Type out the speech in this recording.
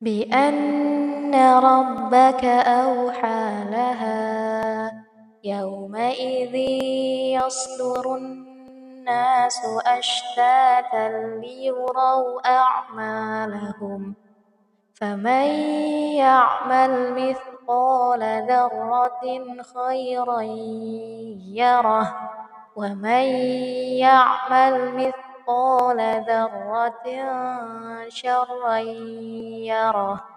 بأن ربك أوحى لها يومئذ يصدر الناس أشتاتا ليروا أعمالهم فمن يعمل مثقال ذرة خيرا يره ومن يعمل مثقال ذرة شرا يره.